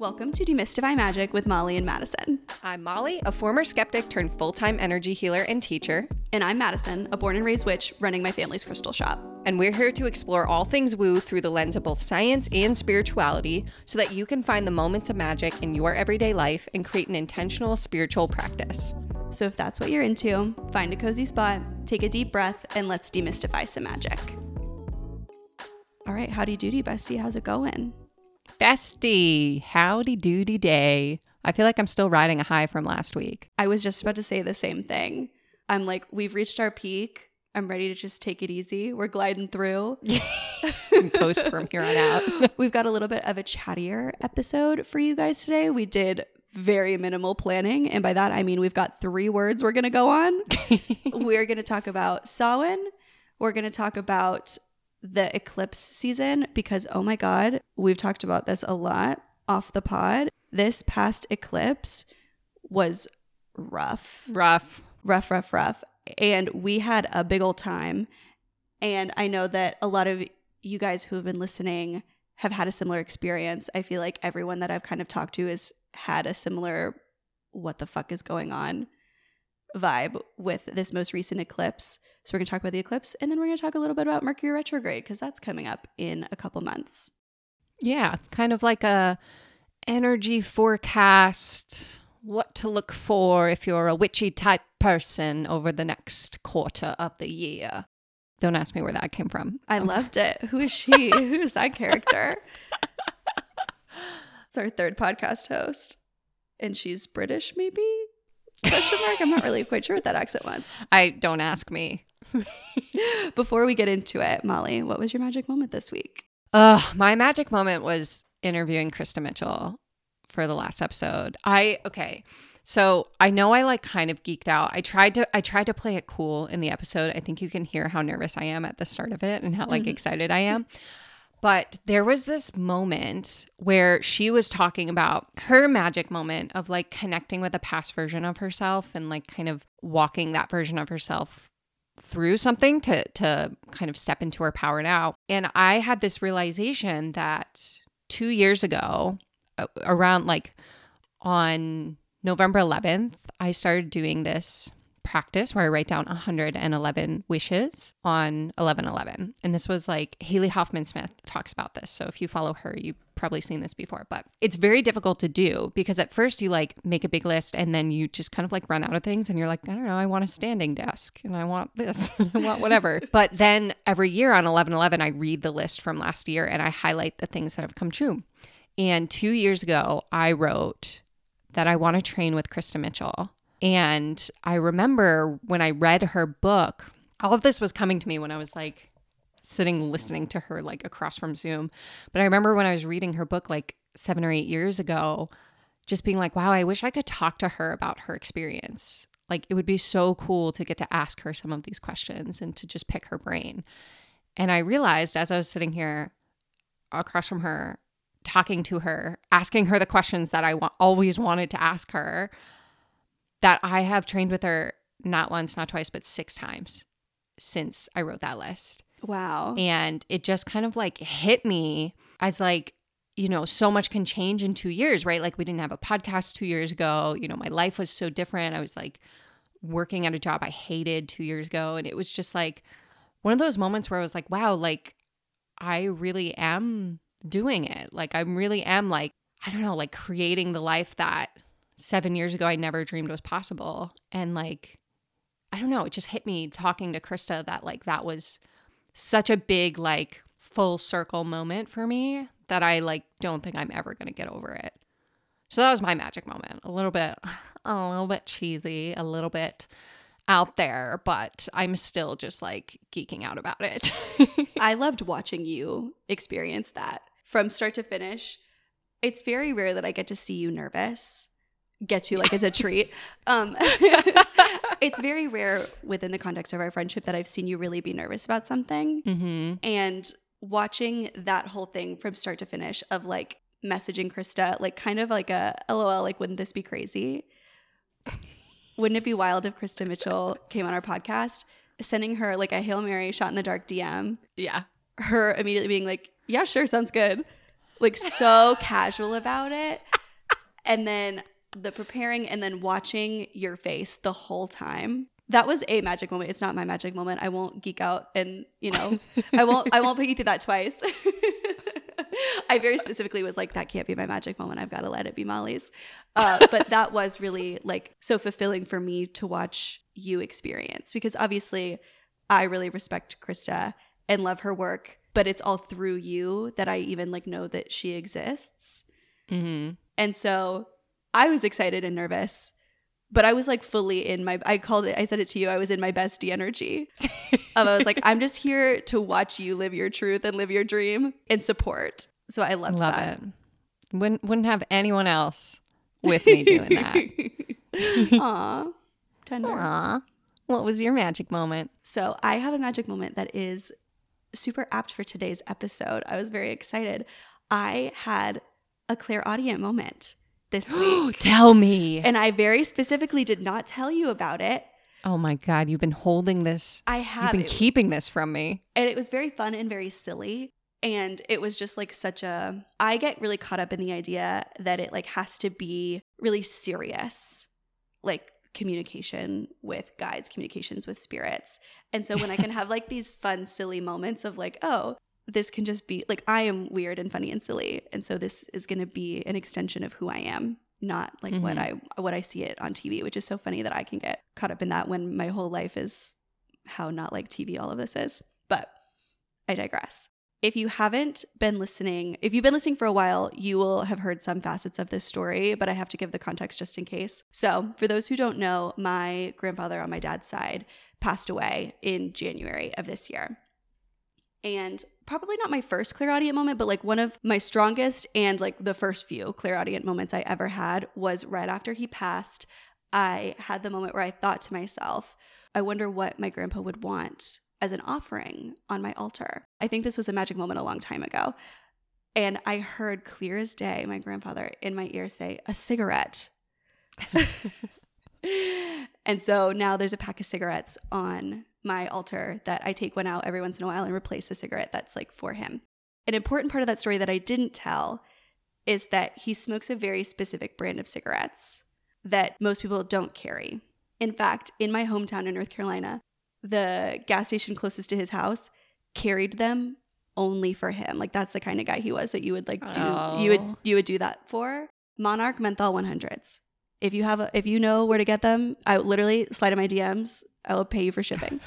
Welcome to Demystify Magic with Molly and Madison. I'm Molly, a former skeptic turned full time energy healer and teacher. And I'm Madison, a born and raised witch running my family's crystal shop. And we're here to explore all things woo through the lens of both science and spirituality so that you can find the moments of magic in your everyday life and create an intentional spiritual practice. So if that's what you're into, find a cozy spot, take a deep breath, and let's demystify some magic. All right, howdy doody, bestie. How's it going? Bestie, howdy doody day. I feel like I'm still riding a high from last week. I was just about to say the same thing. I'm like, we've reached our peak. I'm ready to just take it easy. We're gliding through. Coast from here on out. We've got a little bit of a chattier episode for you guys today. We did very minimal planning. And by that, I mean we've got three words we're going to go on. we're going to talk about Samhain. We're going to talk about the eclipse season because, oh my God, we've talked about this a lot off the pod. This past eclipse was rough, Rough. rough, rough, rough. And we had a big old time. And I know that a lot of you guys who have been listening have had a similar experience. I feel like everyone that I've kind of talked to has had a similar what the fuck is going on vibe with this most recent eclipse. So we're going to talk about the eclipse and then we're going to talk a little bit about Mercury retrograde because that's coming up in a couple months. Yeah, kind of like a energy forecast, what to look for if you're a witchy type person over the next quarter of the year. Don't ask me where that came from. I loved it. Who is she? Who is that character? it's our third podcast host. And she's British, maybe? Question mark? I'm not really quite sure what that accent was. I don't ask me. Before we get into it, Molly, what was your magic moment this week? Uh, my magic moment was interviewing Krista Mitchell for the last episode. I okay. So I know I like kind of geeked out. I tried to I tried to play it cool in the episode. I think you can hear how nervous I am at the start of it and how like excited I am. But there was this moment where she was talking about her magic moment of like connecting with a past version of herself and like kind of walking that version of herself through something to to kind of step into her power now. And I had this realization that 2 years ago around like on November 11th, I started doing this practice where I write down 111 wishes on 1111. And this was like Hayley Hoffman Smith talks about this. So if you follow her, you've probably seen this before, but it's very difficult to do because at first you like make a big list and then you just kind of like run out of things and you're like, I don't know, I want a standing desk and I want this, and I want whatever. but then every year on 1111, I read the list from last year and I highlight the things that have come true. And two years ago, I wrote that I want to train with Krista Mitchell. And I remember when I read her book, all of this was coming to me when I was like sitting listening to her like across from Zoom. But I remember when I was reading her book like seven or eight years ago, just being like, wow, I wish I could talk to her about her experience. Like it would be so cool to get to ask her some of these questions and to just pick her brain. And I realized as I was sitting here across from her, talking to her, asking her the questions that I wa- always wanted to ask her, that I have trained with her not once, not twice, but six times since I wrote that list. Wow. And it just kind of like hit me as like, you know, so much can change in two years, right? Like we didn't have a podcast two years ago. You know, my life was so different. I was like working at a job I hated two years ago. And it was just like one of those moments where I was like, wow, like I really am doing it. Like I really am like, I don't know, like creating the life that seven years ago I never dreamed was possible. And like, I don't know, it just hit me talking to Krista that like that was such a big, like, full circle moment for me that I like don't think I'm ever gonna get over it. So that was my magic moment. A little bit, a little bit cheesy, a little bit out there, but I'm still just like geeking out about it. I loved watching you experience that from start to finish. It's very rare that I get to see you nervous. Get to like it's a treat. Um, it's very rare within the context of our friendship that I've seen you really be nervous about something. mm-hmm. And watching that whole thing from start to finish of like messaging Krista, like kind of like a LOL, like, wouldn't this be crazy? Wouldn't it be wild if Krista Mitchell came on our podcast, sending her like a Hail Mary shot in the dark DM, Yeah. her immediately being like, yeah, sure, sounds good. like so casual about it. And then the preparing and then watching your face the whole time. That was a magic moment. It's not my magic moment. I won't geek out and, you know, I won't I won't put you through that twice. I very specifically was like, that can't be my magic moment. I've got to let it be Molly's. Uh, but that was really like so fulfilling for me to watch you experience because obviously I really respect Krista and love her work, but it's all through you that I even like know that she exists. Mm-hmm. And so I was excited and nervous, but I was like fully in my, I called it, I said it to you, I was in my bestie energy. um, I was like, I'm just here to watch you live your truth and live your dream and support. So I loved Love that. it. Wouldn't wouldn't have anyone else with me doing that. Aw, tender. Aw. What was your magic moment? So I have a magic moment that is super apt for today's episode. I was very excited. I had a clairaudient moment this week. Tell me. and I very specifically did not tell you about it. oh my god, you've been holding this. I have. You've been it, keeping this from me. and it was very fun and very silly. And it was just like such a I get really caught up in the idea that it like has to be really serious. Like communication with guides, communications with spirits. And so when I can have like these fun, silly moments of like, oh, this can just be like I am weird and funny and silly. And so this is gonna be an extension of who I am, not like what mm-hmm. I what I see it on TV, which is so funny that I can get caught up in that when my whole life is how not like TV all of this is. But I digress. If you haven't been listening, if you've been listening for a while, you will have heard some facets of this story, but I have to give the context just in case. So, for those who don't know, my grandfather on my dad's side passed away in January of this year. And probably not my first clairaudient moment, but like one of my strongest and like the first few clairaudient moments I ever had was right after he passed. I had the moment where I thought to myself, I wonder what my grandpa would want as an offering on my altar. I think this was a magic moment a long time ago. And I heard clear as day my grandfather in my ear say, a cigarette. and so now there's a pack of cigarettes on my altar that I take one out every once in a while and replace a cigarette that's like for him. An important part of that story that I didn't tell is that he smokes a very specific brand of cigarettes that most people don't carry. In fact, in my hometown in North Carolina, the gas station closest to his house carried them only for him. Like that's the kind of guy he was that you would like do you would Oh. you would do that for. Monarch menthol 100s. If you have a, if you know where to get them, I literally slide in my DMs. I will pay you for shipping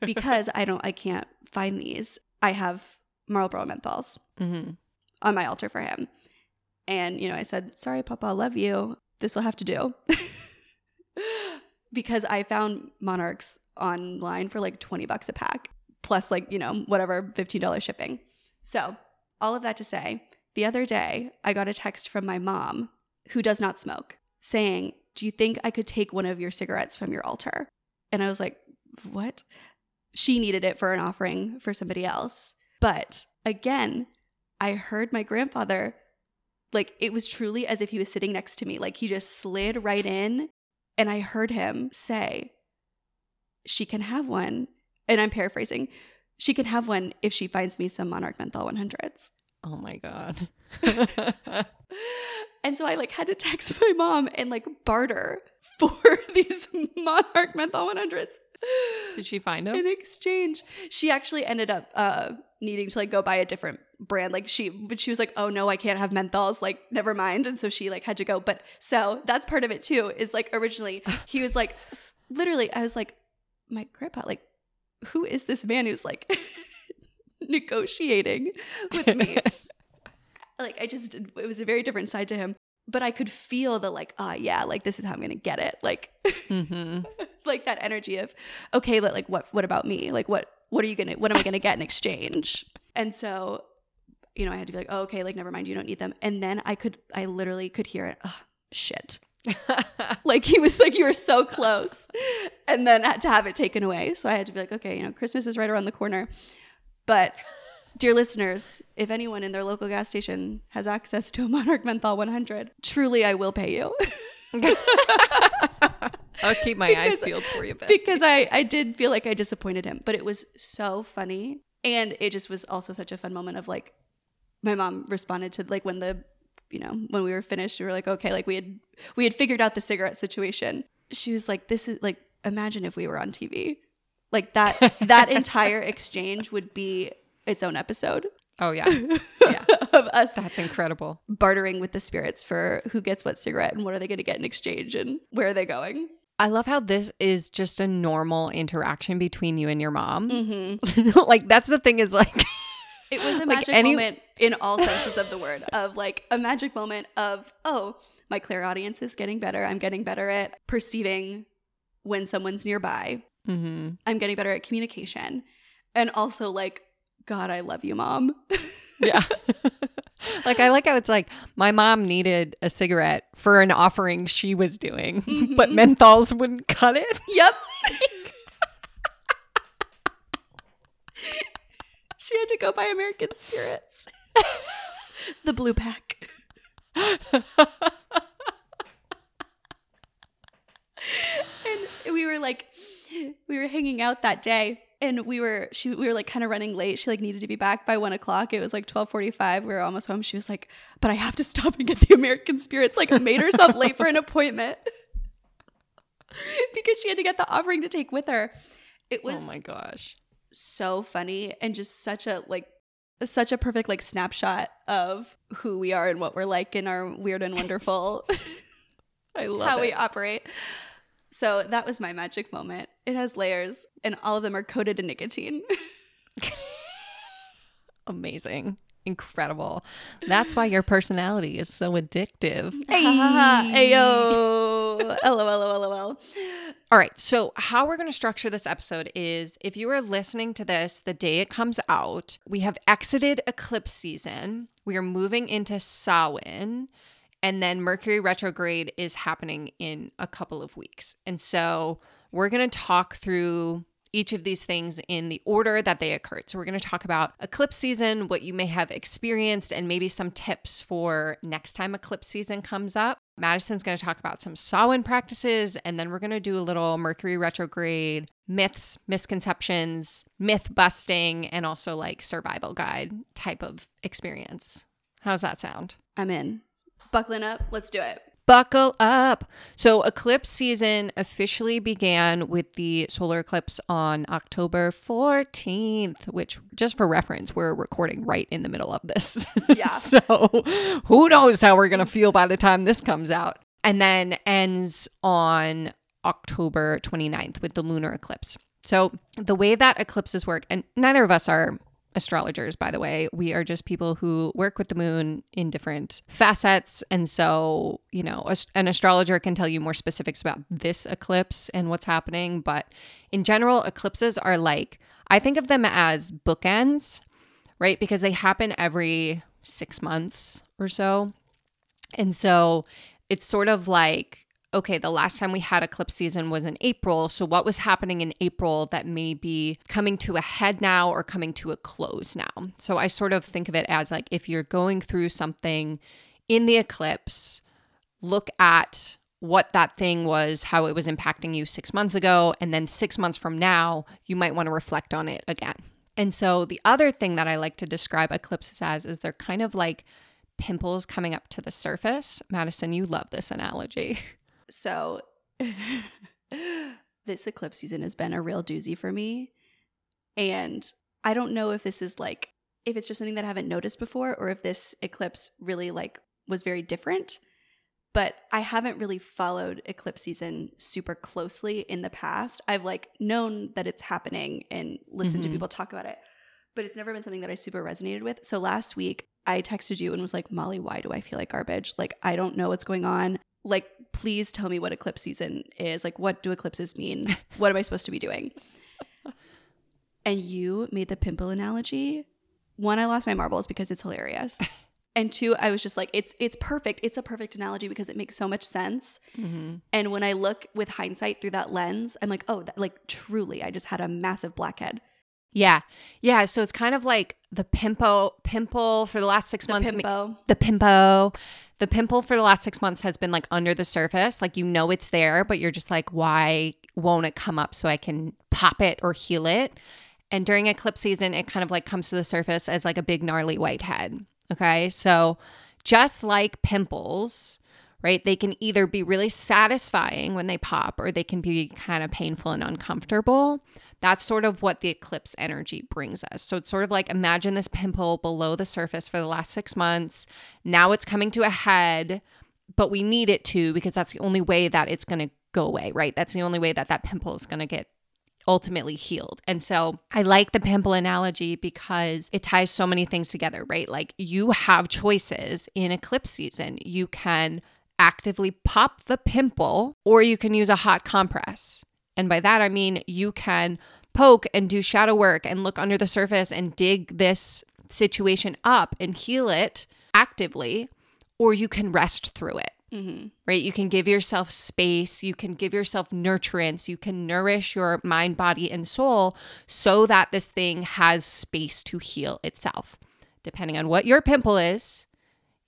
because I don't I can't find these. I have Marlboro menthols hmm on my altar for him. And, you know, I said, Sorry, Papa, I love you. This will have to do. because I found monarchs online for like 20 bucks a pack, plus like, you know, whatever, $15 shipping. So, all of that to say, the other day I got a text from my mom, who does not smoke, saying, Do you think I could take one of your cigarettes from your altar? And I was like, What? She needed it for an offering for somebody else. But again, I heard my grandfather, like, it was truly as if he was sitting next to me. Like, he just slid right in, and I heard him say, She can have one. And I'm paraphrasing, she can have one if she finds me some Monarch Menthol 100s. Oh my god. And so I like had to text my mom and like barter for these Monarch Menthol 100s. Did she find him? in exchange she actually ended up uh needing to like go buy a different brand. Like she but she was like oh no i can't have menthols. Like never mind. And so she like had to go. But so that's part of it too is like originally he was like literally i was like my grandpa like who is this man who's like negotiating with me like i just it was a very different side to him but i could feel the like ah yeah like this is how i'm gonna get it like hmm like that energy of okay but like what what about me? Like what what are you gonna what am i gonna get in exchange? And so you know i had to be like oh okay like never mind you don't need them. And then i could i literally could hear it oh, shit. Like he was like you were so close and then had to have it taken away. So i had to be like okay you know christmas is right around the corner. But dear listeners if anyone in their local gas station has access to a monarch menthol 100 truly i will pay you I'll keep my eyes peeled for you, bestie. because I, I did feel like I disappointed him, but it was so funny. And it just was also such a fun moment of like my mom responded to like when the you know when we were finished we were like okay like we had we had figured out the cigarette situation she was like this is like imagine if we were on tv like that that entire exchange would be its own episode Oh yeah. Yeah. of us That's incredible. bartering with the spirits for who gets what cigarette and what are they going to get in exchange and where are they going I love how this is just a normal interaction between you and your mom. mm-hmm. like that's the thing is like It was a Like magic any- moment in all senses of the word, of like a magic moment of, oh, my clairaudience is getting better. I'm getting better at perceiving when someone's nearby. Mhm. I'm getting better at communication. And also, like, God, I love you, mom. Yeah. like I like how it's like my mom needed a cigarette for an offering she was doing, but Mhm. menthols wouldn't cut it. yep. she had to go buy American Spirits. the blue pack. and we were like we were hanging out that day and we were she we were like kind of running late. She like needed to be back by one o'clock. It was like 12.45 we were almost home. She was like but i have to stop and get the american spirits like made herself late for an appointment. Because she had to get the offering to take with her. It oh was oh my gosh. so funny and just such a like such a perfect like snapshot of who we are and what we're like in our weird and wonderful. I love how it. we operate. So that was my magic moment. It has layers, and all of them are coated in nicotine. Amazing. Incredible. That's why your personality is so addictive. Ayo. LOL, LOL. All right. So, how we're going to structure this episode is if you are listening to this the day it comes out, we have exited eclipse season. We are moving into Samhain, and then Mercury retrograde is happening in a couple of weeks. And so, we're going to talk through each of these things in the order that they occurred. So, we're going to talk about eclipse season, what you may have experienced, and maybe some tips for next time eclipse season comes up. Madison's going to talk about some Samhain practices, and then we're going to do a little Mercury retrograde myths, misconceptions, myth busting, and also like survival guide type of experience. How's that sound? I'm in. Buckling up. Let's do it. Buckle up. So, eclipse season officially began with the solar eclipse on October 14th, which, just for reference, we're recording right in the middle of this. Yeah. so, who knows how we're going to feel by the time this comes out. And then ends on October 29th with the lunar eclipse. So, the way that eclipses work, and neither of us are astrologers, by the way. We are just people who work with the moon in different facets. And so, you know, an astrologer can tell you more specifics about this eclipse and what's happening. But in general, eclipses are like, I think of them as bookends, right? Because they happen every six months or so. And so it's sort of like, okay, the last time we had eclipse season was in April. So, what was happening in April that may be coming to a head now or coming to a close now? So, I sort of think of it as like if you're going through something in the eclipse, look at what that thing was, how it was impacting you six months ago. And then six months from now, you might want to reflect on it again. And so, the other thing that I like to describe eclipses as is they're kind of like pimples coming up to the surface. Madison, you love this analogy. So, this eclipse season has been a real doozy for me. And I don't know if this is like, if it's just something that I haven't noticed before or if this eclipse really like was very different. But I haven't really followed eclipse season super closely in the past. I've like known that it's happening and listened Mhm. to people talk about it, but it's never been something that I super resonated with. So last week I texted you and was like, Molly, why do I feel like garbage? Like, I don't know what's going on. Like, please tell me what eclipse season is. Like, what do eclipses mean? what am I supposed to be doing? And you made the pimple analogy. One, I lost my marbles because it's hilarious. And two, I was just like, it's it's perfect. It's a perfect analogy because it makes so much sense. Mm-hmm. And when I look with hindsight through that lens, I'm like, oh, that, like truly, I just had a massive blackhead. Yeah. Yeah. So it's kind of like the pimple pimple for the last six The months. pimpo. The pimple. The pimple for the last six months has been like under the surface. Like you know it's there, but you're just like, why won't it come up so I can pop it or heal it? And during eclipse season, it kind of like comes to the surface as like a big gnarly white head. Okay. So just like pimples, right? They can either be really satisfying when they pop or they can be kind of painful and uncomfortable. That's sort of what the eclipse energy brings us. So it's sort of like imagine this pimple below the surface for the last six months. Now it's coming to a head, but we need it to because that's the only way that it's going to go away, right? That's the only way that that pimple is going to get ultimately healed. And so I like the pimple analogy because it ties so many things together, right? Like you have choices in eclipse season. You can actively pop the pimple or you can use a hot compress. And by that, I mean you can poke and do shadow work and look under the surface and dig this situation up and heal it actively, or you can rest through it. Mm-hmm. Right? You can give yourself space, you can give yourself nurturance, you can nourish your mind, body, and soul so that this thing has space to heal itself. Depending on what your pimple is,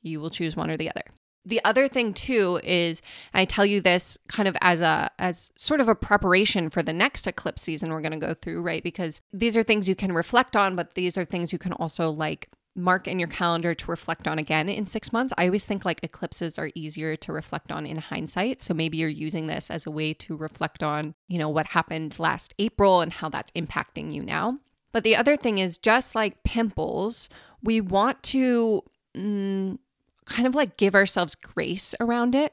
you will choose one or the other the other thing too is I tell you this kind of as a as sort of a preparation for the next eclipse season we're going to go through, right? Because these are things you can reflect on, but these are things you can also like mark in your calendar to reflect on again in 6 months. I always think like eclipses are easier to reflect on in hindsight, so maybe you're using this as a way to reflect on, you know, what happened last April and how that's impacting you now. But the other thing is just like pimples, we want to mm, kind of like give ourselves grace around it,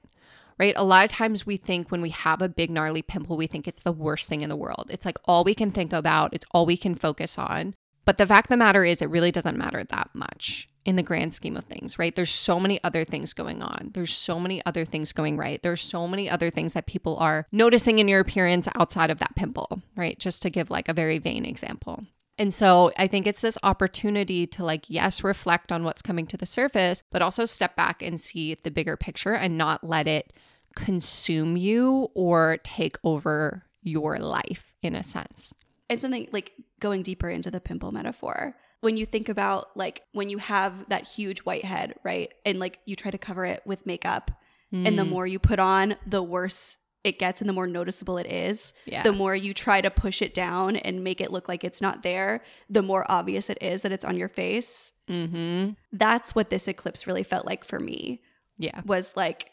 right? A lot of times we think when we have a big gnarly pimple, we think it's the worst thing in the world. It's like all we can think about, it's all we can focus on. But the fact of the matter is, it really doesn't matter that much in the grand scheme of things, right? There's so many other things going on. There's so many other things going right. There's so many other things that people are noticing in your appearance outside of that pimple, right? Just to give like a very vain example. And so I think it's this opportunity to, like, yes, reflect on what's coming to the surface, but also step back and see the bigger picture and not let it consume you or take over your life in a sense. And something like going deeper into the pimple metaphor. When you think about like when you have that huge white head, right? And like you try to cover it with makeup, mm. and the mm. more you put on, the worse it gets and the more noticeable it is, yeah. the more you try to push it down and make it look like it's not there, the more obvious it is that it's on your face. Mm-hmm. That's what this eclipse really felt like for me. Yeah. Was like,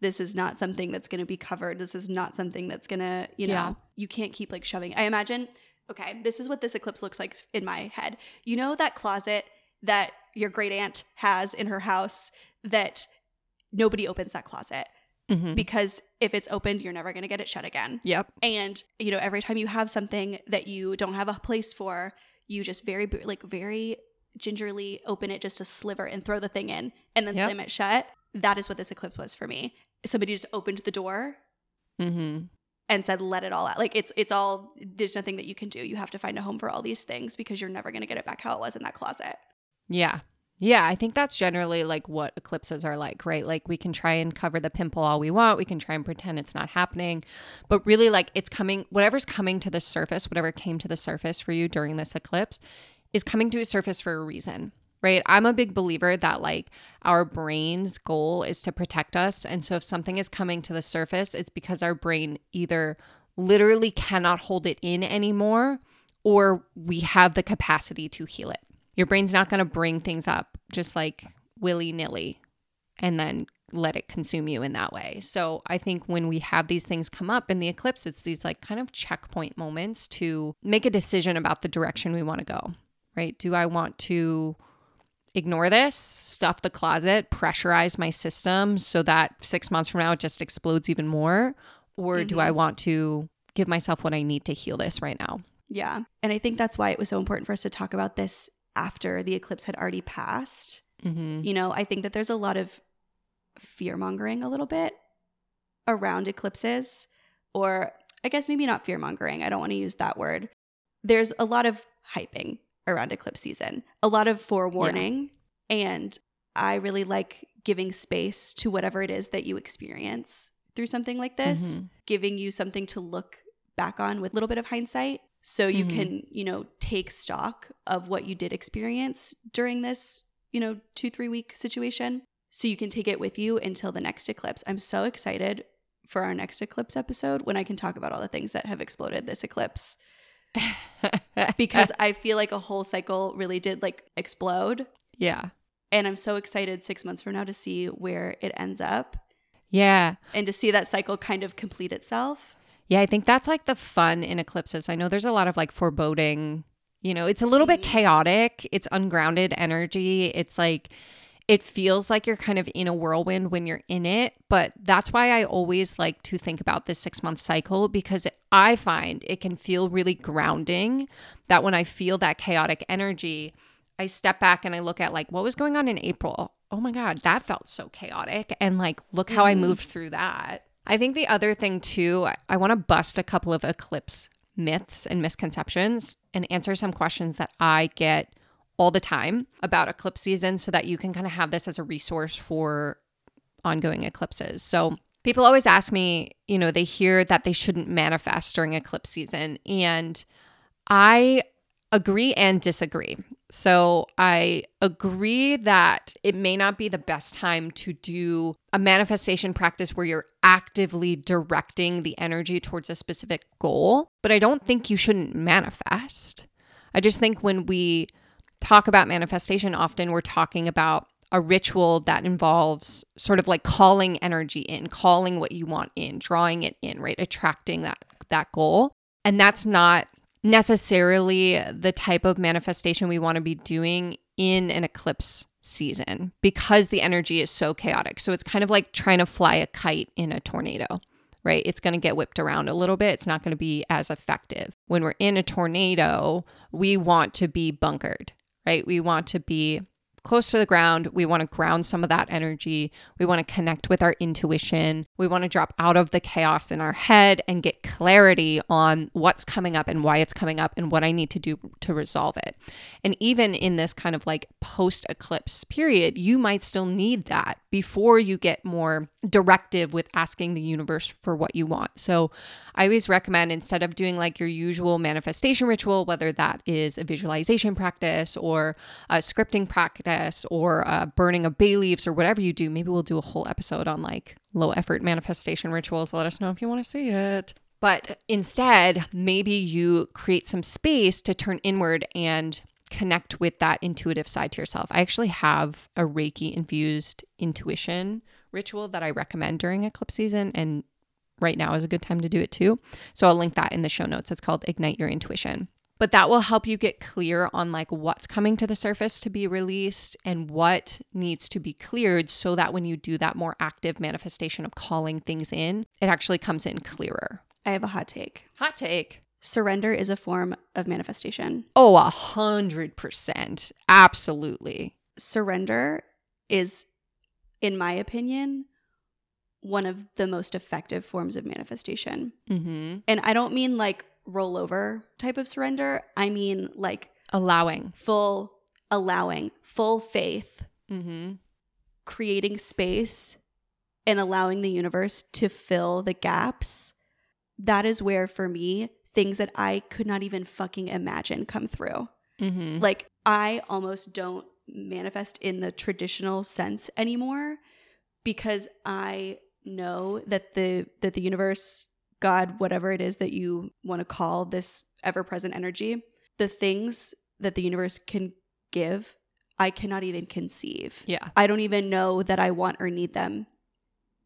this is not something that's going to be covered. This is not something that's going to, you know, yeah. you can't keep like shoving. I imagine, okay, this is what this eclipse looks like in my head. You know, that closet that your great aunt has in her house that nobody opens that closet mm-hmm. because if it's opened, you're never going to get it shut again. Yep. And, you know, every time you have something that you don't have a place for, you just very, like, very gingerly open it just a sliver and throw the thing in and then yep. slam it shut. That is what this eclipse was for me. Somebody just opened the door mm-hmm. and said, "Let it all out." Like it's it's all. There's nothing that you can do. You have to find a home for all these things because you're never going to get it back how it was in that closet. Yeah, yeah, I think that's generally like what eclipses are like, right? Like we can try and cover the pimple all we want. We can try and pretend it's not happening. But really, like it's coming, whatever's coming to the surface, whatever came to the surface for you during this eclipse is coming to a surface for a reason, right? I'm a big believer that like our brain's goal is to protect us. And so if something is coming to the surface, it's because our brain either literally cannot hold it in anymore or we have the capacity to heal it. Your brain's not going to bring things up just like willy nilly and then let it consume you in that way. So I think when we have these things come up in the eclipse, it's these like kind of checkpoint moments to make a decision about the direction we want to go, right? Do I want to ignore this, stuff the closet, pressurize my system so that six months from now it just explodes even more? Or mm-hmm. do I want to give myself what I need to heal this right now? Yeah. And I think that's why it was so important for us to talk about this after the eclipse had already passed. Mm-hmm. You know, I think that there's a lot of fear mongering a little bit around eclipses, or I guess maybe not fear mongering. I don't want to use that word. There's a lot of hyping around eclipse season, a lot of forewarning. Yeah. And I really like giving space to whatever it is that you experience through something like this, mm-hmm. giving you something to look back on with a little bit of hindsight so you mm-hmm. can you know take stock of what you did experience during this you know two three week situation so you can take it with you until the next eclipse i'm so excited for our next eclipse episode when i can talk about all the things that have exploded this eclipse because i feel like a whole cycle really did like explode yeah And I'm so excited six months from now to see where it ends up Yeah. and to see that cycle kind of complete itself. Yeah, I think that's like the fun in eclipses. I know there's a lot of like foreboding, you know, it's a little bit mm-hmm. chaotic, it's ungrounded energy. It's like, it feels like you're kind of in a whirlwind when you're in it. But that's why I always like to think about this six month cycle because I find it can feel really grounding that when I feel that chaotic energy, I step back and I look at like what was going on in April. Oh my God, that felt so chaotic. And like, look how I mm-hmm. moved through that. I think the other thing too, I, I want to bust a couple of eclipse myths and misconceptions and answer some questions that I get all the time about eclipse season so that you can kind of have this as a resource for ongoing eclipses. So people always ask me, you know, they hear that they shouldn't manifest during eclipse season. And I agree and disagree. So I agree that it may not be the best time to do a manifestation practice where you're actively directing the energy towards a specific goal, but I don't think you shouldn't manifest. I just think when we talk about manifestation, often we're talking about a ritual that involves sort of like calling energy in, calling what you want in, drawing it in, right? Attracting that that goal. And that's not necessarily the type of manifestation we want to be doing in an eclipse season because the energy is so chaotic. So it's kind of like trying to fly a kite in a tornado, right? It's going to get whipped around a little bit. It's not going to be as effective. When we're in a tornado, we want to be bunkered, right? We want to be close to the ground. We want to ground some of that energy. We want to connect with our intuition. We want to drop out of the chaos in our head and get clarity on what's coming up and why it's coming up and what I need to do to resolve it. And even in this kind of like post eclipse period, you might still need that before you get more directive with asking the universe for what you want. So I always recommend instead of doing like your usual manifestation ritual, whether that is a visualization practice or a scripting practice or uh, burning of bay leaves or whatever you do, maybe we'll do a whole episode on like low effort manifestation rituals. Let us know if you want to see it. But instead, maybe you create some space to turn inward and connect with that intuitive side to yourself. I actually have a Reiki infused intuition ritual that I recommend during eclipse season and right now is a good time to do it too. So I'll link that in the show notes. It's called Ignite Your Intuition. But that will help you get clear on like what's coming to the surface to be released and what needs to be cleared so that when you do that more active manifestation of calling things in, it actually comes in clearer. I have a hot take. Hot take. Surrender is a form of manifestation. Oh, a hundred percent. Absolutely. Surrender is, in my opinion, one of the most effective forms of manifestation. Mm-hmm. And I don't mean like rollover type of surrender. I mean like Allowing. full allowing, full faith, Mm-hmm. creating space and allowing the universe to fill the gaps. That is where, for me, things that I could not even fucking imagine come through. Mm-hmm. Like, I almost don't manifest in the traditional sense anymore because I know that the that the universe, God, whatever it is that you want to call this ever-present energy, the things that the universe can give, I cannot even conceive. Yeah. I don't even know that I want or need them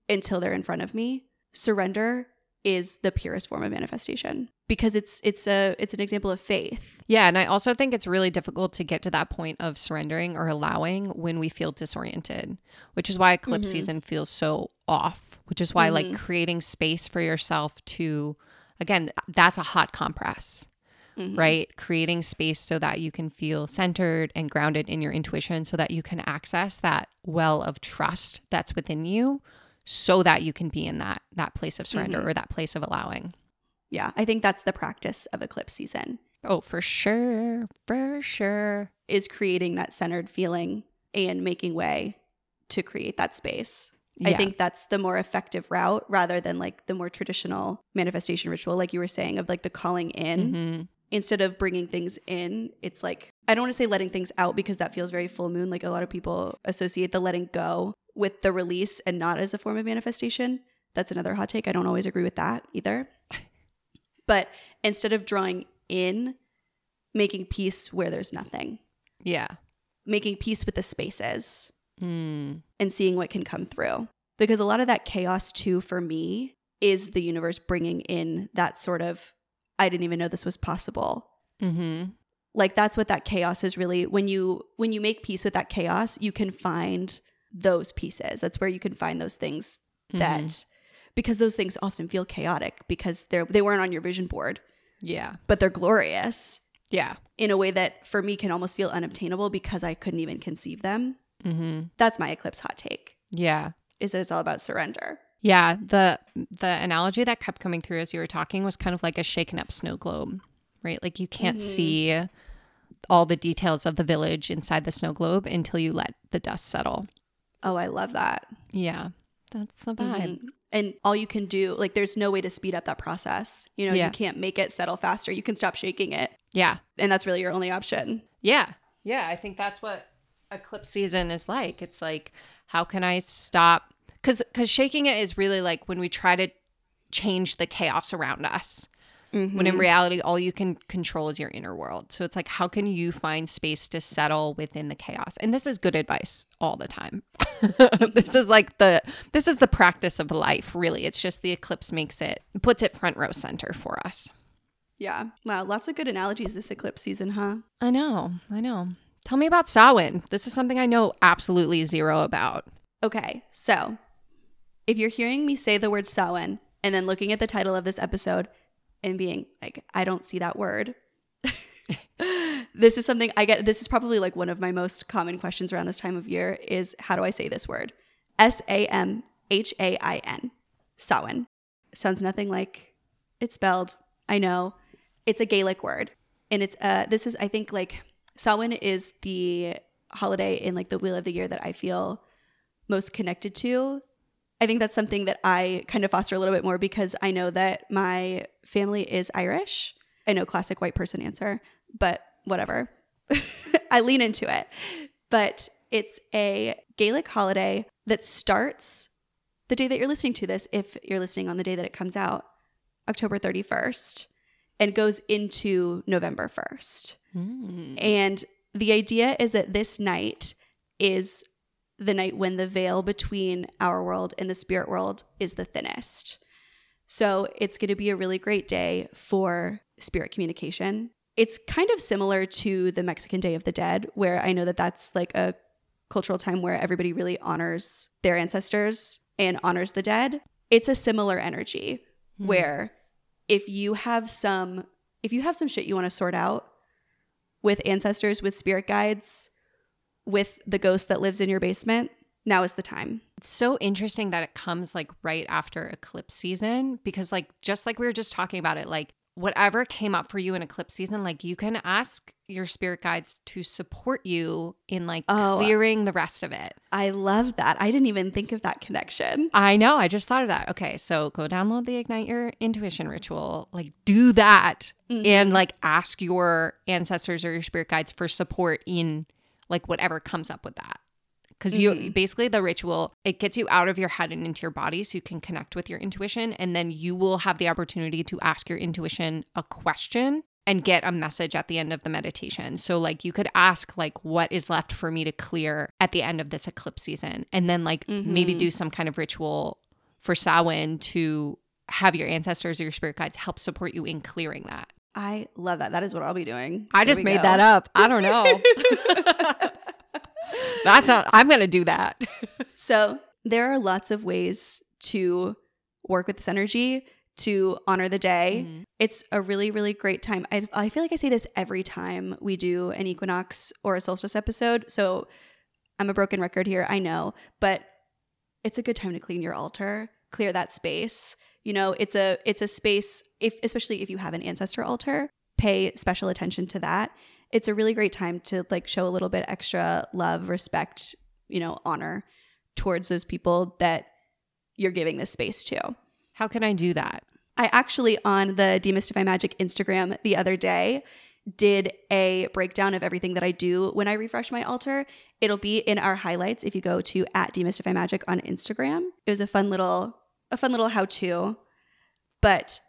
until they're in front of me. Surrender is the purest form of manifestation because it's it's a it's an example of faith. Yeah. And I also think it's really difficult to get to that point of surrendering or allowing when we feel disoriented, which is why eclipse Mhm. season feels so off, which is why like Mhm. creating space for yourself to, again, that's a hot compress. Mhm. right? Creating space so that you can feel centered and grounded in your intuition so that you can access that well of trust that's within you so that you can be in that that place of surrender Mhm. or that place of allowing. Yeah, I think that's the practice of eclipse season Oh, for sure. For sure. is creating that centered feeling and making way to create that space. I think that's the more effective route rather than like the more traditional manifestation ritual like you were saying of like the calling in. Mhm. instead of bringing things in, it's like I don't want to say letting things out because that feels very full moon. Like a lot of people associate the letting go with the release and not as a form of manifestation. That's another hot take. I don't always agree with that either. But instead of drawing in, making peace where there's nothing. Yeah. making peace with the spaces Mm. and seeing what can come through. Because a lot of that chaos, too, for me, is the universe bringing in that sort of, I didn't even know this was possible. Mm-hmm. Like that's what that chaos is really. When you when you make peace with that chaos, you can find those pieces. That's where you can find those things that because those things often feel chaotic because they're they weren't on your vision board, Yeah. but they're glorious Yeah. in a way that for me can almost feel unobtainable because I couldn't even conceive them. Mm-hmm. That's my eclipse hot take. Yeah. Is that it's all about surrender. Yeah, the the analogy that kept coming through as you were talking was kind of like a shaken up snow globe, right? Like you can't Mhm. see all the details of the village inside the snow globe until you let the dust settle. Oh, I love that. Yeah. That's the vibe. Mhm. And all you can do, like, there's no way to speed up that process. You know, Yeah. you can't make it settle faster. You can stop shaking it. Yeah. And that's really your only option. Yeah. Yeah, I think that's what eclipse season is like. It's like how can I stop cuz cuz shaking it is really like when we try to change the chaos around us. When in mm-hmm. reality all you can control is your inner world so it's like how can you find space to settle within the chaos and this is good advice all the time this is like the this is the practice of life really it's just the eclipse makes it puts it front row center for us Yeah. Wow. Lots of good analogies this eclipse season, huh? i know i know tell me about Samhain. this is something i know absolutely zero about Okay. So if you're hearing me say the word Samhain and then looking at the title of this episode and being like, I don't see that word. this is something I get. This is probably like one of my most common questions around this time of year is how do I say this word? S A M H A I N. Samhain. Sounds nothing like it's spelled. I know. It's a Gaelic word. And it's uh this is I think like Samhain is the holiday in like the wheel of the year that I feel most connected to. I think that's something that I kind of foster a little bit more because I know that my family is Irish. I know classic white person answer, but whatever. I lean into it. But it's a Gaelic holiday that starts the day that you're listening to this, if you're listening on the day that it comes out, October 31st, and goes into November 1st. Mm. And the idea is that this night is the night when the veil between our world and the spirit world is the thinnest. So it's going to be a really great day for spirit communication. It's kind of similar to the Mexican Day of the Dead, where I know that that's like a cultural time where everybody really honors their ancestors and honors the dead. It's a similar energy Hmm. where if you have some if you have some shit you want to sort out with ancestors, with spirit guides, with the ghost that lives in your basement, now is the time. It's so interesting that it comes like right after eclipse season because, like, just like we were just talking about it, like, whatever came up for you in eclipse season, like, you can ask your spirit guides to support you in like Oh. clearing the rest of it. I love that. I didn't even think of that connection. I know. I just thought of that. Okay. So go download the Ignite Your Intuition ritual, like, do that and mm-hmm. like ask your ancestors or your spirit guides for support in like whatever comes up with that. Because you mm-hmm. basically the ritual, it gets you out of your head and into your body so you can connect with your intuition. And then you will have the opportunity to ask your intuition a question and get a message at the end of the meditation. So like you could ask like what is left for me to clear at the end of this eclipse season and then like maybe mm-hmm. do some kind of ritual for Samhain to have your ancestors or your spirit guides help support you in clearing that. I love that. That is what I'll be doing. I There just made go. that up. I don't know. That's how I'm going to do that. So there are lots of ways to work with this energy to honor the day. Mm-hmm. It's a really, really great time. I, I feel like I say this every time we do an equinox or a solstice episode. So I'm a broken record here, I know, but it's a good time to clean your altar, clear that space. You know, it's a it's a space if especially if you have an ancestor altar, pay special attention to that. It's a really great time to like show a little bit extra love, respect, you know, honor towards those people that you're giving this space to. How can I do that? I actually on the Demystify Magic Instagram the other day did a breakdown of everything that I do when I refresh my altar. It'll be in our highlights if you go to at Demystify Magic on Instagram. It was a fun little a fun little how-to. But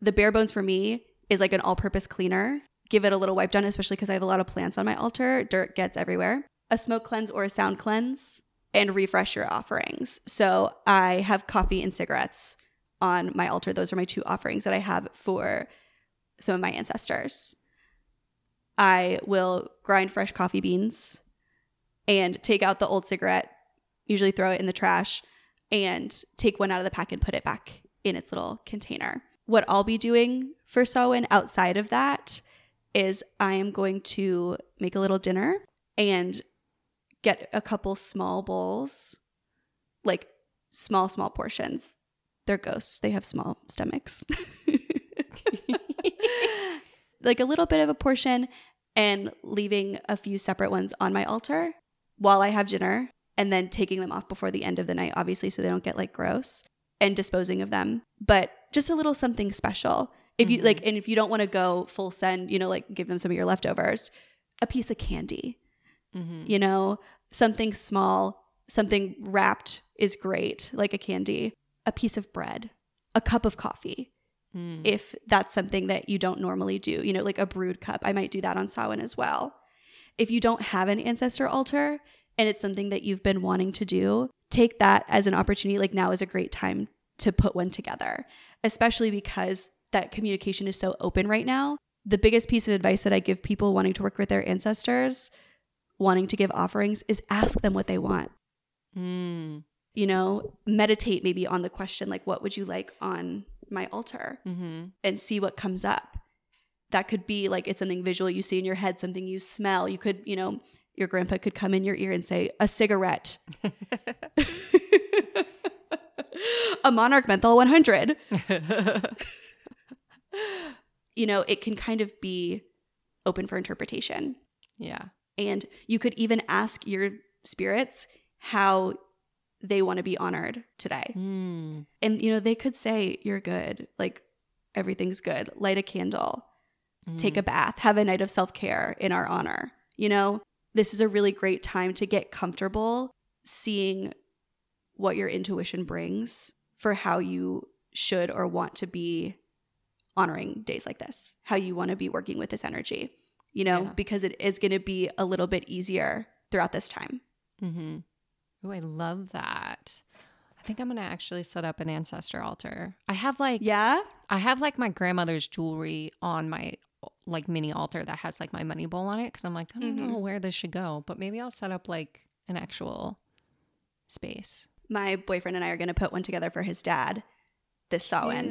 the bare bones for me is like an all-purpose cleaner. Give it a little wipe down, especially because I have a lot of plants on my altar. Dirt gets everywhere. a smoke cleanse or a sound cleanse and refresh your offerings. So I have coffee and cigarettes on my altar. Those are my two offerings that I have for some of my ancestors. I will grind fresh coffee beans and take out the old cigarette, usually throw it in the trash, and take one out of the pack and put it back in its little container. What I'll be doing for Samhain outside of that is I am going to make a little dinner and get a couple small bowls, like small, small portions. They're ghosts, they have small stomachs. like a little bit of a portion and leaving a few separate ones on my altar while I have dinner and then taking them off before the end of the night, obviously, so they don't get like gross and disposing of them. But just a little something special. If you Mm-hmm. like, and if you don't want to go full send, you know, like give them some of your leftovers, a piece of candy, Mm-hmm. you know, something small, something wrapped is great, like a candy, a piece of bread, a cup of coffee. Mm. If that's something that you don't normally do, you know, like a brewed cup, I might do that on Samhain as well. If you don't have an ancestor altar and it's something that you've been wanting to do, take that as an opportunity. Like now is a great time to put one together, especially because that communication is so open right now. The biggest piece of advice that I give people wanting to work with their ancestors, wanting to give offerings, is ask them what they want. Mm. You know, meditate maybe on the question, like, what would you like on my altar? Mm-hmm. and see what comes up. That could be like it's something visual you see in your head, something you smell. You could, you know, your grandpa could come in your ear and say, a cigarette. a Monarch Menthol 100. You know, it can kind of be open for interpretation. yeah. And you could even ask your spirits how they want to be honored today. Mm. And, you know, they could say, You're good. Like, everything's good. Light a candle, take a bath, have a night of self care in our honor. You know, this is a really great time to get comfortable seeing what your intuition brings for how you should or want to be honoring days like this, how you want to be working with this energy, you know, Yeah. because it is going to be a little bit easier throughout this time. Mm-hmm. Oh, I love that. I think I'm gonna actually set up an ancestor altar. I have like Yeah. I have like my grandmother's jewelry on my like mini altar that has like my money bowl on it because I'm like I don't Mhm. know where this should go, but maybe I'll set up like an actual space. My boyfriend and I are going to put one together for his dad this Samhain.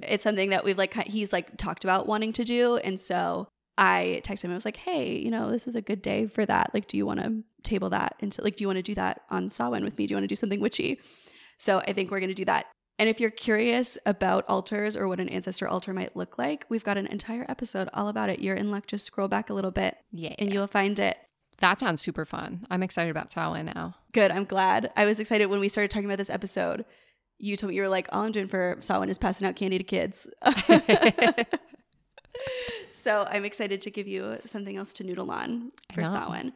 Cute. it's something that we've like he's like talked about wanting to do and so i texted him i was like hey you know this is a good day for that like do you want to table that and so like do you want to do that on Samhain with me do you want to do something witchy so i think we're going to do that and if you're curious about altars or what an ancestor altar might look like we've got an entire episode all about it you're in luck just scroll back a little bit Yeah. and you'll find it that sounds super fun. I'm excited about Samhain now. good i'm glad i was excited when we started talking about this episode you told me you were like all i'm doing for Samhain is passing out candy to kids So I'm excited to give you something else to noodle on for. Samhain.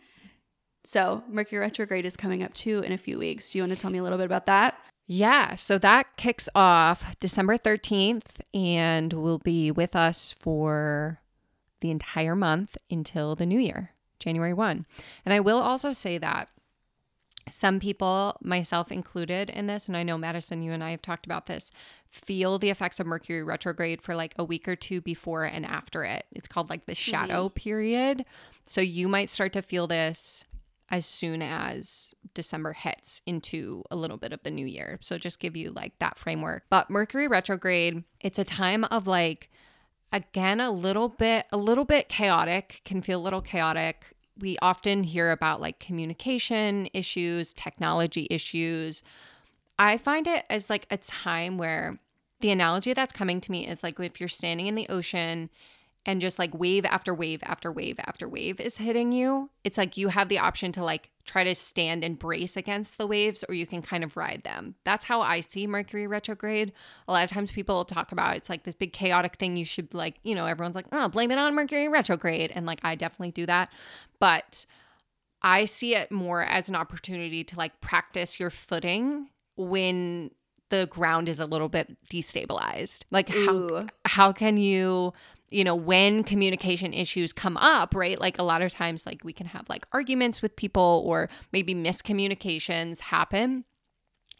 So Mercury retrograde is coming up too in a few weeks. Do you want to tell me a little bit about that? Yeah, so that kicks off December 13th and will be with us for the entire month until the new year, January 1. And I will also say that some people, myself included in this, and I know Madison, you and I have talked about this, feel the effects of Mercury retrograde for like a week or two before and after it. It's called like the mm-hmm. shadow period. So you might start to feel this as soon as December hits into a little bit of the new year. So just give you like that framework. But Mercury retrograde, it's a time of like again a little bit a little bit chaotic, can feel a little chaotic. We often hear about like communication issues, technology issues. I find it as like a time where the analogy that's coming to me is like if you're standing in the ocean and just like wave after wave after wave after wave is hitting you, it's like you have the option to like try to stand and brace against the waves or you can kind of ride them. That's how I see Mercury retrograde. A lot of times people talk about it's like this big chaotic thing you should like, you know, everyone's like, "Oh, blame it on Mercury retrograde." And like I definitely do that. But I see it more as an opportunity to like practice your footing when the ground is a little bit destabilized. Like how Ooh. how can you you know, when communication issues come up, right? Like a lot of times, like we can have like arguments with people or maybe miscommunications happen.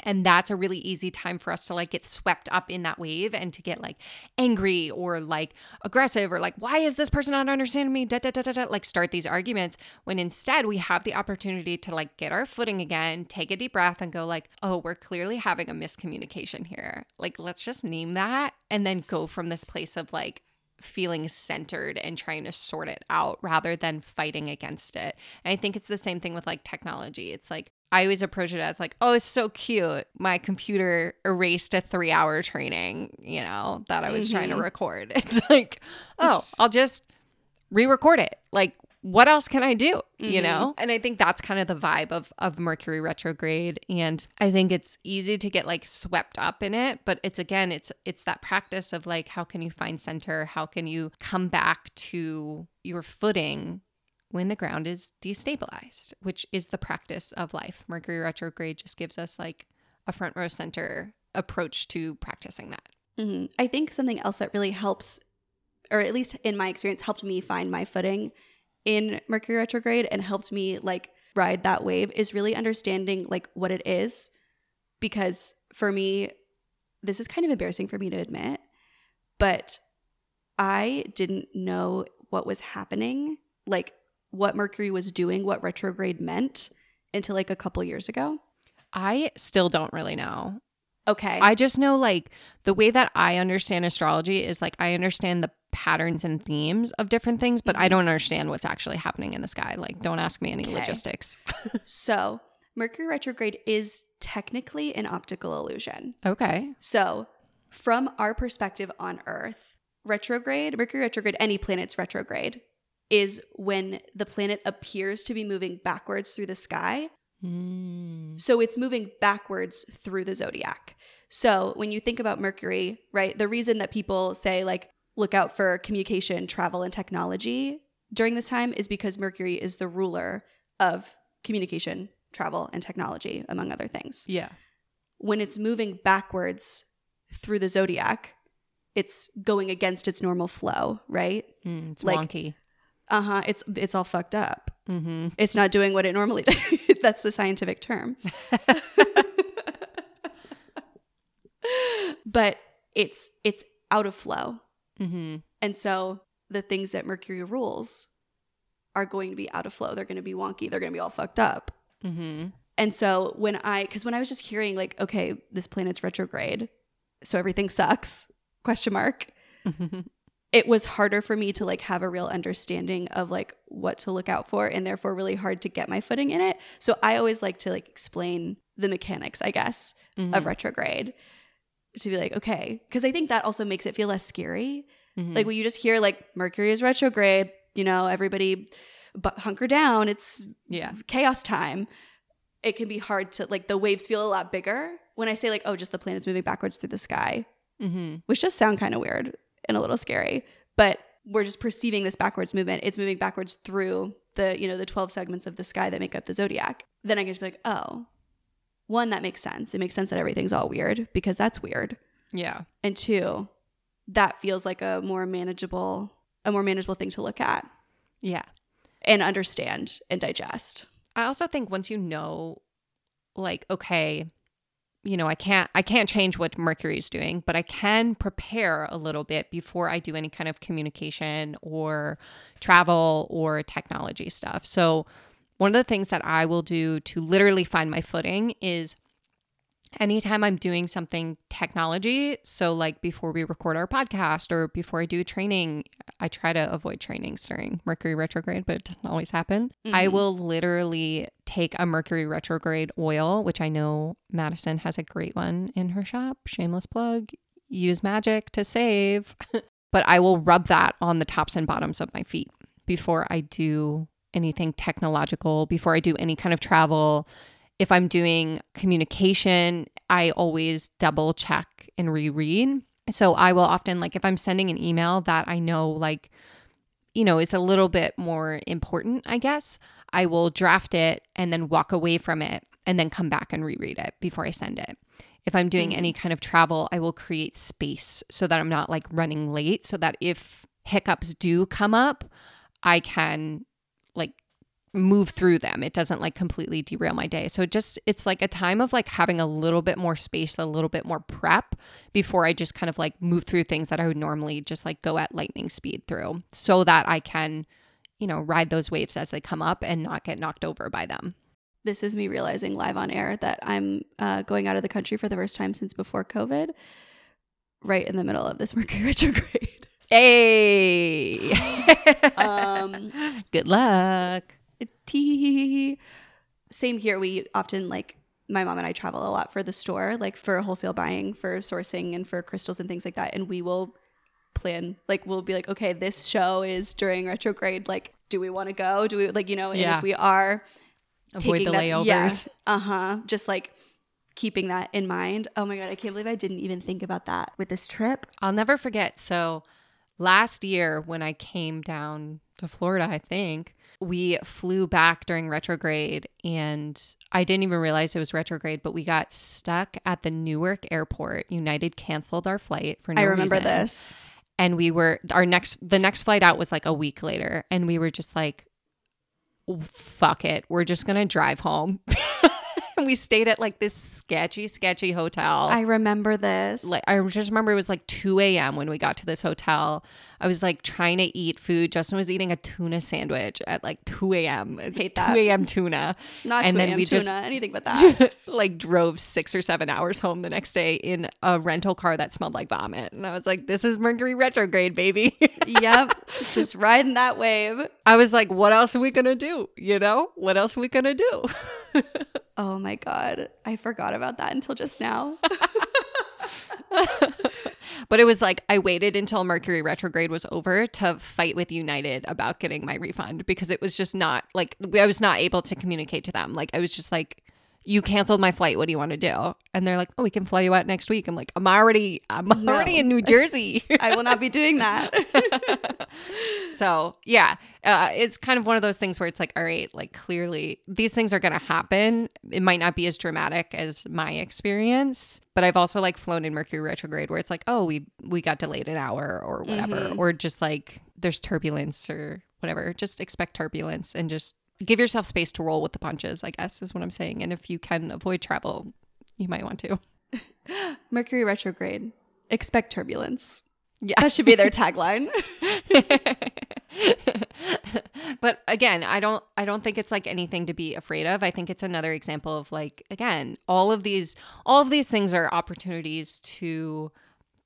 And that's a really easy time for us to like get swept up in that wave and to get like angry or like aggressive or like, why is this person not understanding me? Da, da, da, da, da, like start these arguments when instead we have the opportunity to like get our footing again, take a deep breath and go like, oh, we're clearly having a miscommunication here. Like, let's just name that and then go from this place of like, feeling centered and trying to sort it out rather than fighting against it. And I think it's the same thing with like technology. It's like I always approach it as like, oh, it's so cute. My computer erased a three hour training, you know, that I was mm-hmm. trying to mm-hmm. record. It's like, oh, I'll just re record it. Like, what else can I do? Mm-hmm. You know? And I think that's kind of the vibe of of Mercury retrograde. And I think it's easy to get like swept up in it. But it's again, it's it's that practice of like how can you find center? How can you come back to your footing when the ground is destabilized, which is the practice of life. Mercury retrograde just gives us like a front row center approach to practicing that. Mm-hmm. I think something else that really helps, or at least in my experience, helped me find my footing in Mercury retrograde and helped me like ride that wave is really understanding like what it is. Because for me, this is kind of embarrassing for me to admit, but I didn't know what was happening, like what Mercury was doing, what retrograde meant until like a couple years ago. I still don't really know. Okay. I just know like the way that I understand astrology is like I understand the patterns and themes of different things, but I mm-hmm. don't understand what's actually happening in the sky. Like, don't ask me any okay. logistics. so, Mercury retrograde is technically an optical illusion. Okay. So, from our perspective on Earth, retrograde, Mercury retrograde, any planet's retrograde, is when the planet appears to be moving backwards through the sky. Mm. So, it's moving backwards through the zodiac. So, when you think about Mercury, right, the reason that people say, like, look out for communication, travel, and technology during this time is because Mercury is the ruler of communication, travel, and technology, among other things. Yeah. When it's moving backwards through the zodiac, it's going against its normal flow, right? Mm, it's like, wonky. Uh huh. It's it's all fucked up. Mm-hmm. It's not doing what it normally does. That's the scientific term. but it's it's out of flow Mm-hmm. And so the things that Mercury rules are going to be out of flow. They're going to be wonky. They're going to be all fucked up. Mm-hmm. And so when I, because when I was just hearing like, okay, this planet's retrograde, so everything sucks, question mark. Mm-hmm. It was harder for me to like have a real understanding of like what to look out for and therefore really hard to get my footing in it. So I always like to like explain the mechanics, I guess, mm-hmm. of retrograde to be like, okay, because I think that also makes it feel less scary. Mm-hmm. Like when you just hear like Mercury is retrograde, you know, everybody but hunker down. It's yeah chaos time. It can be hard to like the waves feel a lot bigger when I say like, oh, just the planets moving backwards through the sky, mm-hmm. which just sound kind of weird and a little scary. But we're just perceiving this backwards movement. It's moving backwards through the you know the twelve segments of the sky that make up the zodiac. Then I can just be like, oh, one, that makes sense. It makes sense that everything's all weird because that's weird. Yeah. And two, that feels like a more manageable, a more manageable thing to look at. Yeah. And understand and digest. I also think once you know, like, okay, you know, I can't I can't change what Mercury's doing, but I can prepare a little bit before I do any kind of communication or travel or technology stuff. So one of the things that I will do to literally find my footing is anytime I'm doing something technology, so like before we record our podcast or before I do training, I try to avoid trainings during Mercury retrograde, but it doesn't always happen. Mm-hmm. I will literally take a Mercury retrograde oil, which I know Madison has a great one in her shop. Shameless plug. Use magic to save. but I will rub that on the tops and bottoms of my feet before I do anything technological, before I do any kind of travel. If I'm doing communication, I always double check and reread. So I will often, like, if I'm sending an email that I know, like, you know, is a little bit more important, I guess, I will draft it and then walk away from it and then come back and reread it before I send it. If I'm doing mm-hmm. any kind of travel, I will create space so that I'm not like running late, so that if hiccups do come up, I can move through them. It doesn't like completely derail my day. So it just it's like a time of like having a little bit more space, a little bit more prep before I just kind of like move through things that I would normally just like go at lightning speed through so that I can, you know, ride those waves as they come up and not get knocked over by them. This is me realizing live on air that I'm uh, going out of the country for the first time since before COVID, right in the middle of this Mercury retrograde. Hey. Um, Good luck. Tee. Same here. We often like my mom and I travel a lot for the store, like for wholesale buying, for sourcing, and for crystals and things like that. And we will plan, like, we'll be like, okay, this show is during retrograde. Like, do we want to go? Do we like, you know? And Yeah. if we are, Avoid the that- layovers. Yeah, uh huh. Just like keeping that in mind. Oh my god, I can't believe I didn't even think about that with this trip. I'll never forget. So last year when I came down to Florida, I think we flew back during retrograde and I didn't even realize it was retrograde, but we got stuck at the Newark airport. United canceled our flight for no I remember reason. this. And we were our next the next flight out was like a week later and we were just like fuck it. We're just going to drive home. we stayed at like this sketchy sketchy hotel I remember this. like I just remember it was like 2 a.m. when we got to this hotel. I was like trying to eat food. Justin was eating a tuna sandwich at like 2 a.m. Hate that. 2 a.m. tuna. not and tuna, then we tuna, just- anything but that. like drove six or seven hours home the next day in a rental car that smelled like vomit. And I was like, this is Mercury retrograde, baby. yep, just riding that wave. I was like, what else are we going to do? You know, what else are we going to do? Oh my god, I forgot about that until just now. But it was like I waited until Mercury retrograde was over to fight with United about getting my refund because it was just not like I was not able to communicate to them. Like I was just like, "You canceled my flight. What do you want to do?" And they're like, "Oh, we can fly you out next week." I'm like, "I'm already, I'm No. already in New Jersey." I will not be doing that. so yeah, uh, it's kind of one of those things where it's like, all right, like clearly these things are going to happen. It might not be as dramatic as my experience, but I've also like flown in Mercury retrograde where it's like, oh, we we got delayed an hour or whatever, Mhm. or just like there's turbulence or whatever. Just expect turbulence and just give yourself space to roll with the punches. I guess is what I'm saying. And if you can avoid travel, you might want to. Mercury retrograde. Expect turbulence. Yeah. That should be their tagline. but again i don't i don't think it's like anything to be afraid of i think it's another example of like again all of these all of these things are opportunities to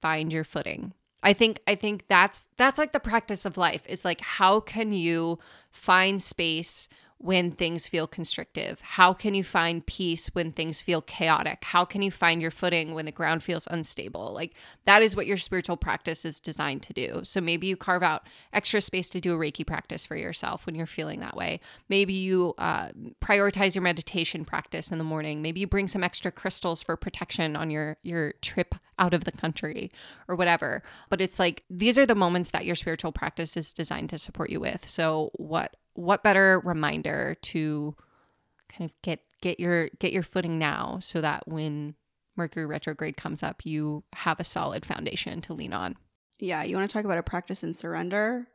find your footing i think i think that's that's like the practice of life is like how can you find space when things feel constrictive? How can you find peace when things feel chaotic? How can you find your footing when the ground feels unstable? Like that is what your spiritual practice is designed to do. So maybe you carve out extra space to do a Reiki practice for yourself when you're feeling that way. Maybe you uh, prioritize your meditation practice in the morning. Maybe you bring some extra crystals for protection on your your trip out of the country or whatever. But it's like these are the moments that your spiritual practice is designed to support you with. So what what better reminder to kind of get get your get your footing now so that when Mercury retrograde comes up, you have a solid foundation to lean on. yeah, you want to talk about a practice in surrender?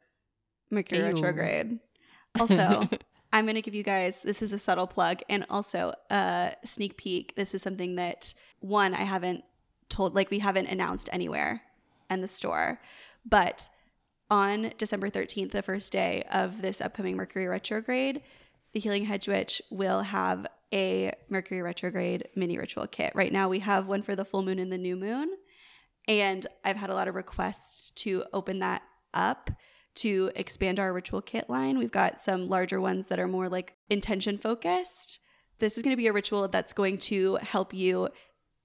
Mercury Ew. retrograde. Also, I'm going to give you guys this is a subtle plug and also a sneak peek. This is something that one I haven't told like we haven't announced anywhere and the store. But on December 13th, the first day of this upcoming Mercury retrograde, the Healing Hedge Witch will have a Mercury retrograde mini ritual kit. Right now we have one for the full moon and the new moon. And I've had a lot of requests to open that up to expand our ritual kit line. We've got some larger ones that are more like intention focused. This is going to be a ritual that's going to help you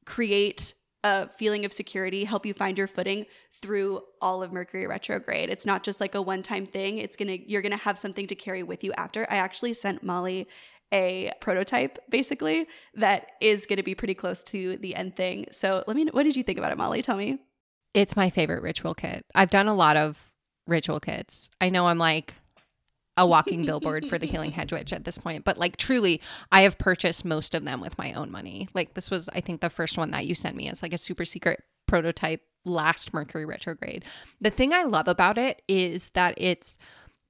create a feeling of security, help you find your footing through all of Mercury retrograde. It's not just like a one-time thing. It's going to you're going to have something to carry with you after. I actually sent Molly a prototype basically that is going to be pretty close to the end thing. So, let me what did you think about it, Molly? Tell me. It's my favorite ritual kit. I've done a lot of ritual kits. I know I'm like a walking billboard for the Healing Hedge Witch at this point, but like truly, I have purchased most of them with my own money. Like this was, I think, the first one that you sent me as like a super secret prototype last Mercury retrograde. The thing I love about it is that it's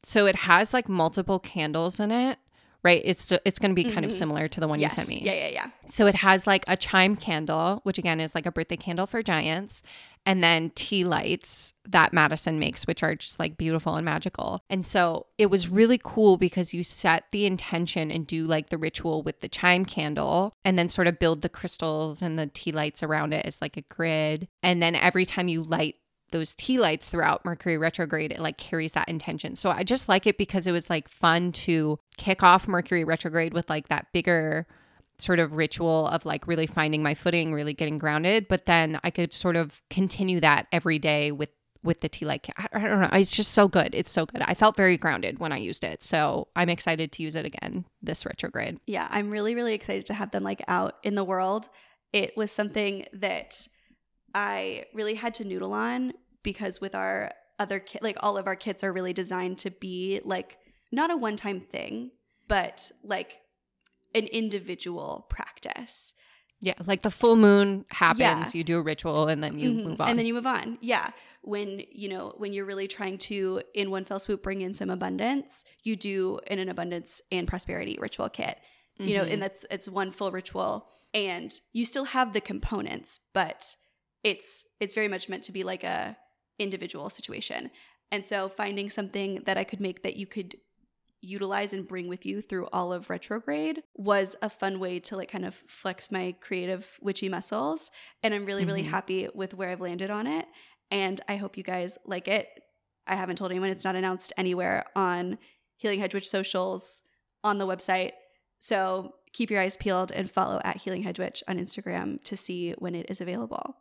so it has like multiple candles in it, right? It's it's going to be kind of mm-hmm. similar to the one yes. you sent me. Yeah, yeah, yeah. So it has like a chime candle, which again is like a birthday candle for giants, and then tea lights that Madison makes, which are just like beautiful and magical. And so it was really cool because you set the intention and do like the ritual with the chime candle and then sort of build the crystals and the tea lights around it as like a grid. And then every time you light those tea lights throughout Mercury retrograde, it like carries that intention. So I just like it because it was like fun to kick off Mercury retrograde with like that bigger sort of ritual of like really finding my footing, really getting grounded. But then I could sort of continue that every day with with the tea light. I, I don't know. It's just so good. It's so good. I felt very grounded when I used it. So I'm excited to use it again this retrograde. Yeah, I'm really, really excited to have them like out in the world. It was something that I really had to noodle on because with our other kit, like all of our kits are really designed to be like not a one time thing, but like an individual practice. Yeah, like the full moon happens, Yeah. you do a ritual and then you Mhm. move on. And then you move on. Yeah. When, you know, when you're really trying to, in one fell swoop, bring in some abundance, you do in an abundance and prosperity ritual kit. You know, and that's it's one full ritual. And you still have the components, but it's it's very much meant to be like a individual situation. And so finding something that I could make that you could utilize and bring with you through all of retrograde was a fun way to like kind of flex my creative witchy muscles. And i'm really really Mhm. happy with where i've landed on it. And i hope you guys like it. I haven't told anyone. It's not announced anywhere on healing hedge witch socials on the website. So keep your eyes peeled and follow at healing hedge witch on instagram to see when it is available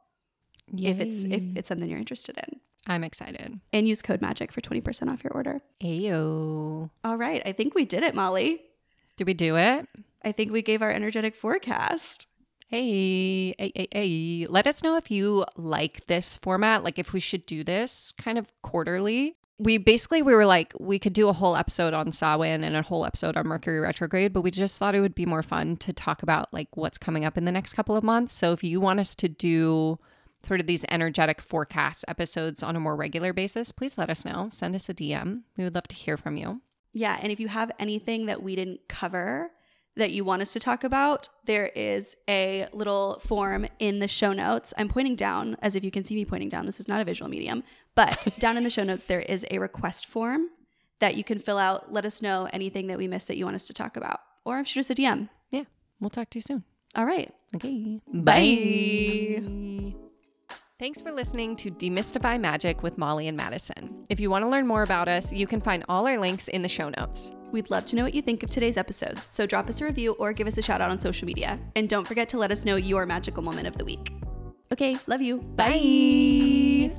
if it's if it's something you're interested in I'm excited. and use code magic for 20% off your order Ayo. all right i think we did it molly Did we do it? I think we gave our energetic forecast. Hey, hey, hey, hey. Let us know if you like this format, like if we should do this kind of quarterly. We basically we were like we could do a whole episode on Samhain and a whole episode on Mercury retrograde, but we just thought it would be more fun to talk about like what's coming up in the next couple of months. So if you want us to do sort of these energetic forecast episodes on a more regular basis, please let us know. Send us a DM. We would love to hear from you. Yeah, and if you have anything that we didn't cover that you want us to talk about, there is a little form in the show notes. I'm pointing down as if you can see me pointing down. This is not a visual medium, but down in the show notes, there is a request form that you can fill out. Let us know anything that we missed that you want us to talk about, or shoot us a DM. Yeah, we'll talk to you soon. All right. Okay. Bye. Thanks for listening to Demystify Magic with Molly and Madison. If you want to learn more about us, you can find all our links in the show notes. We'd love to know what you think of today's episode, so drop us a review or give us a shout out on social media. And don't forget to let us know your magical moment of the week. Okay, love you. Bye.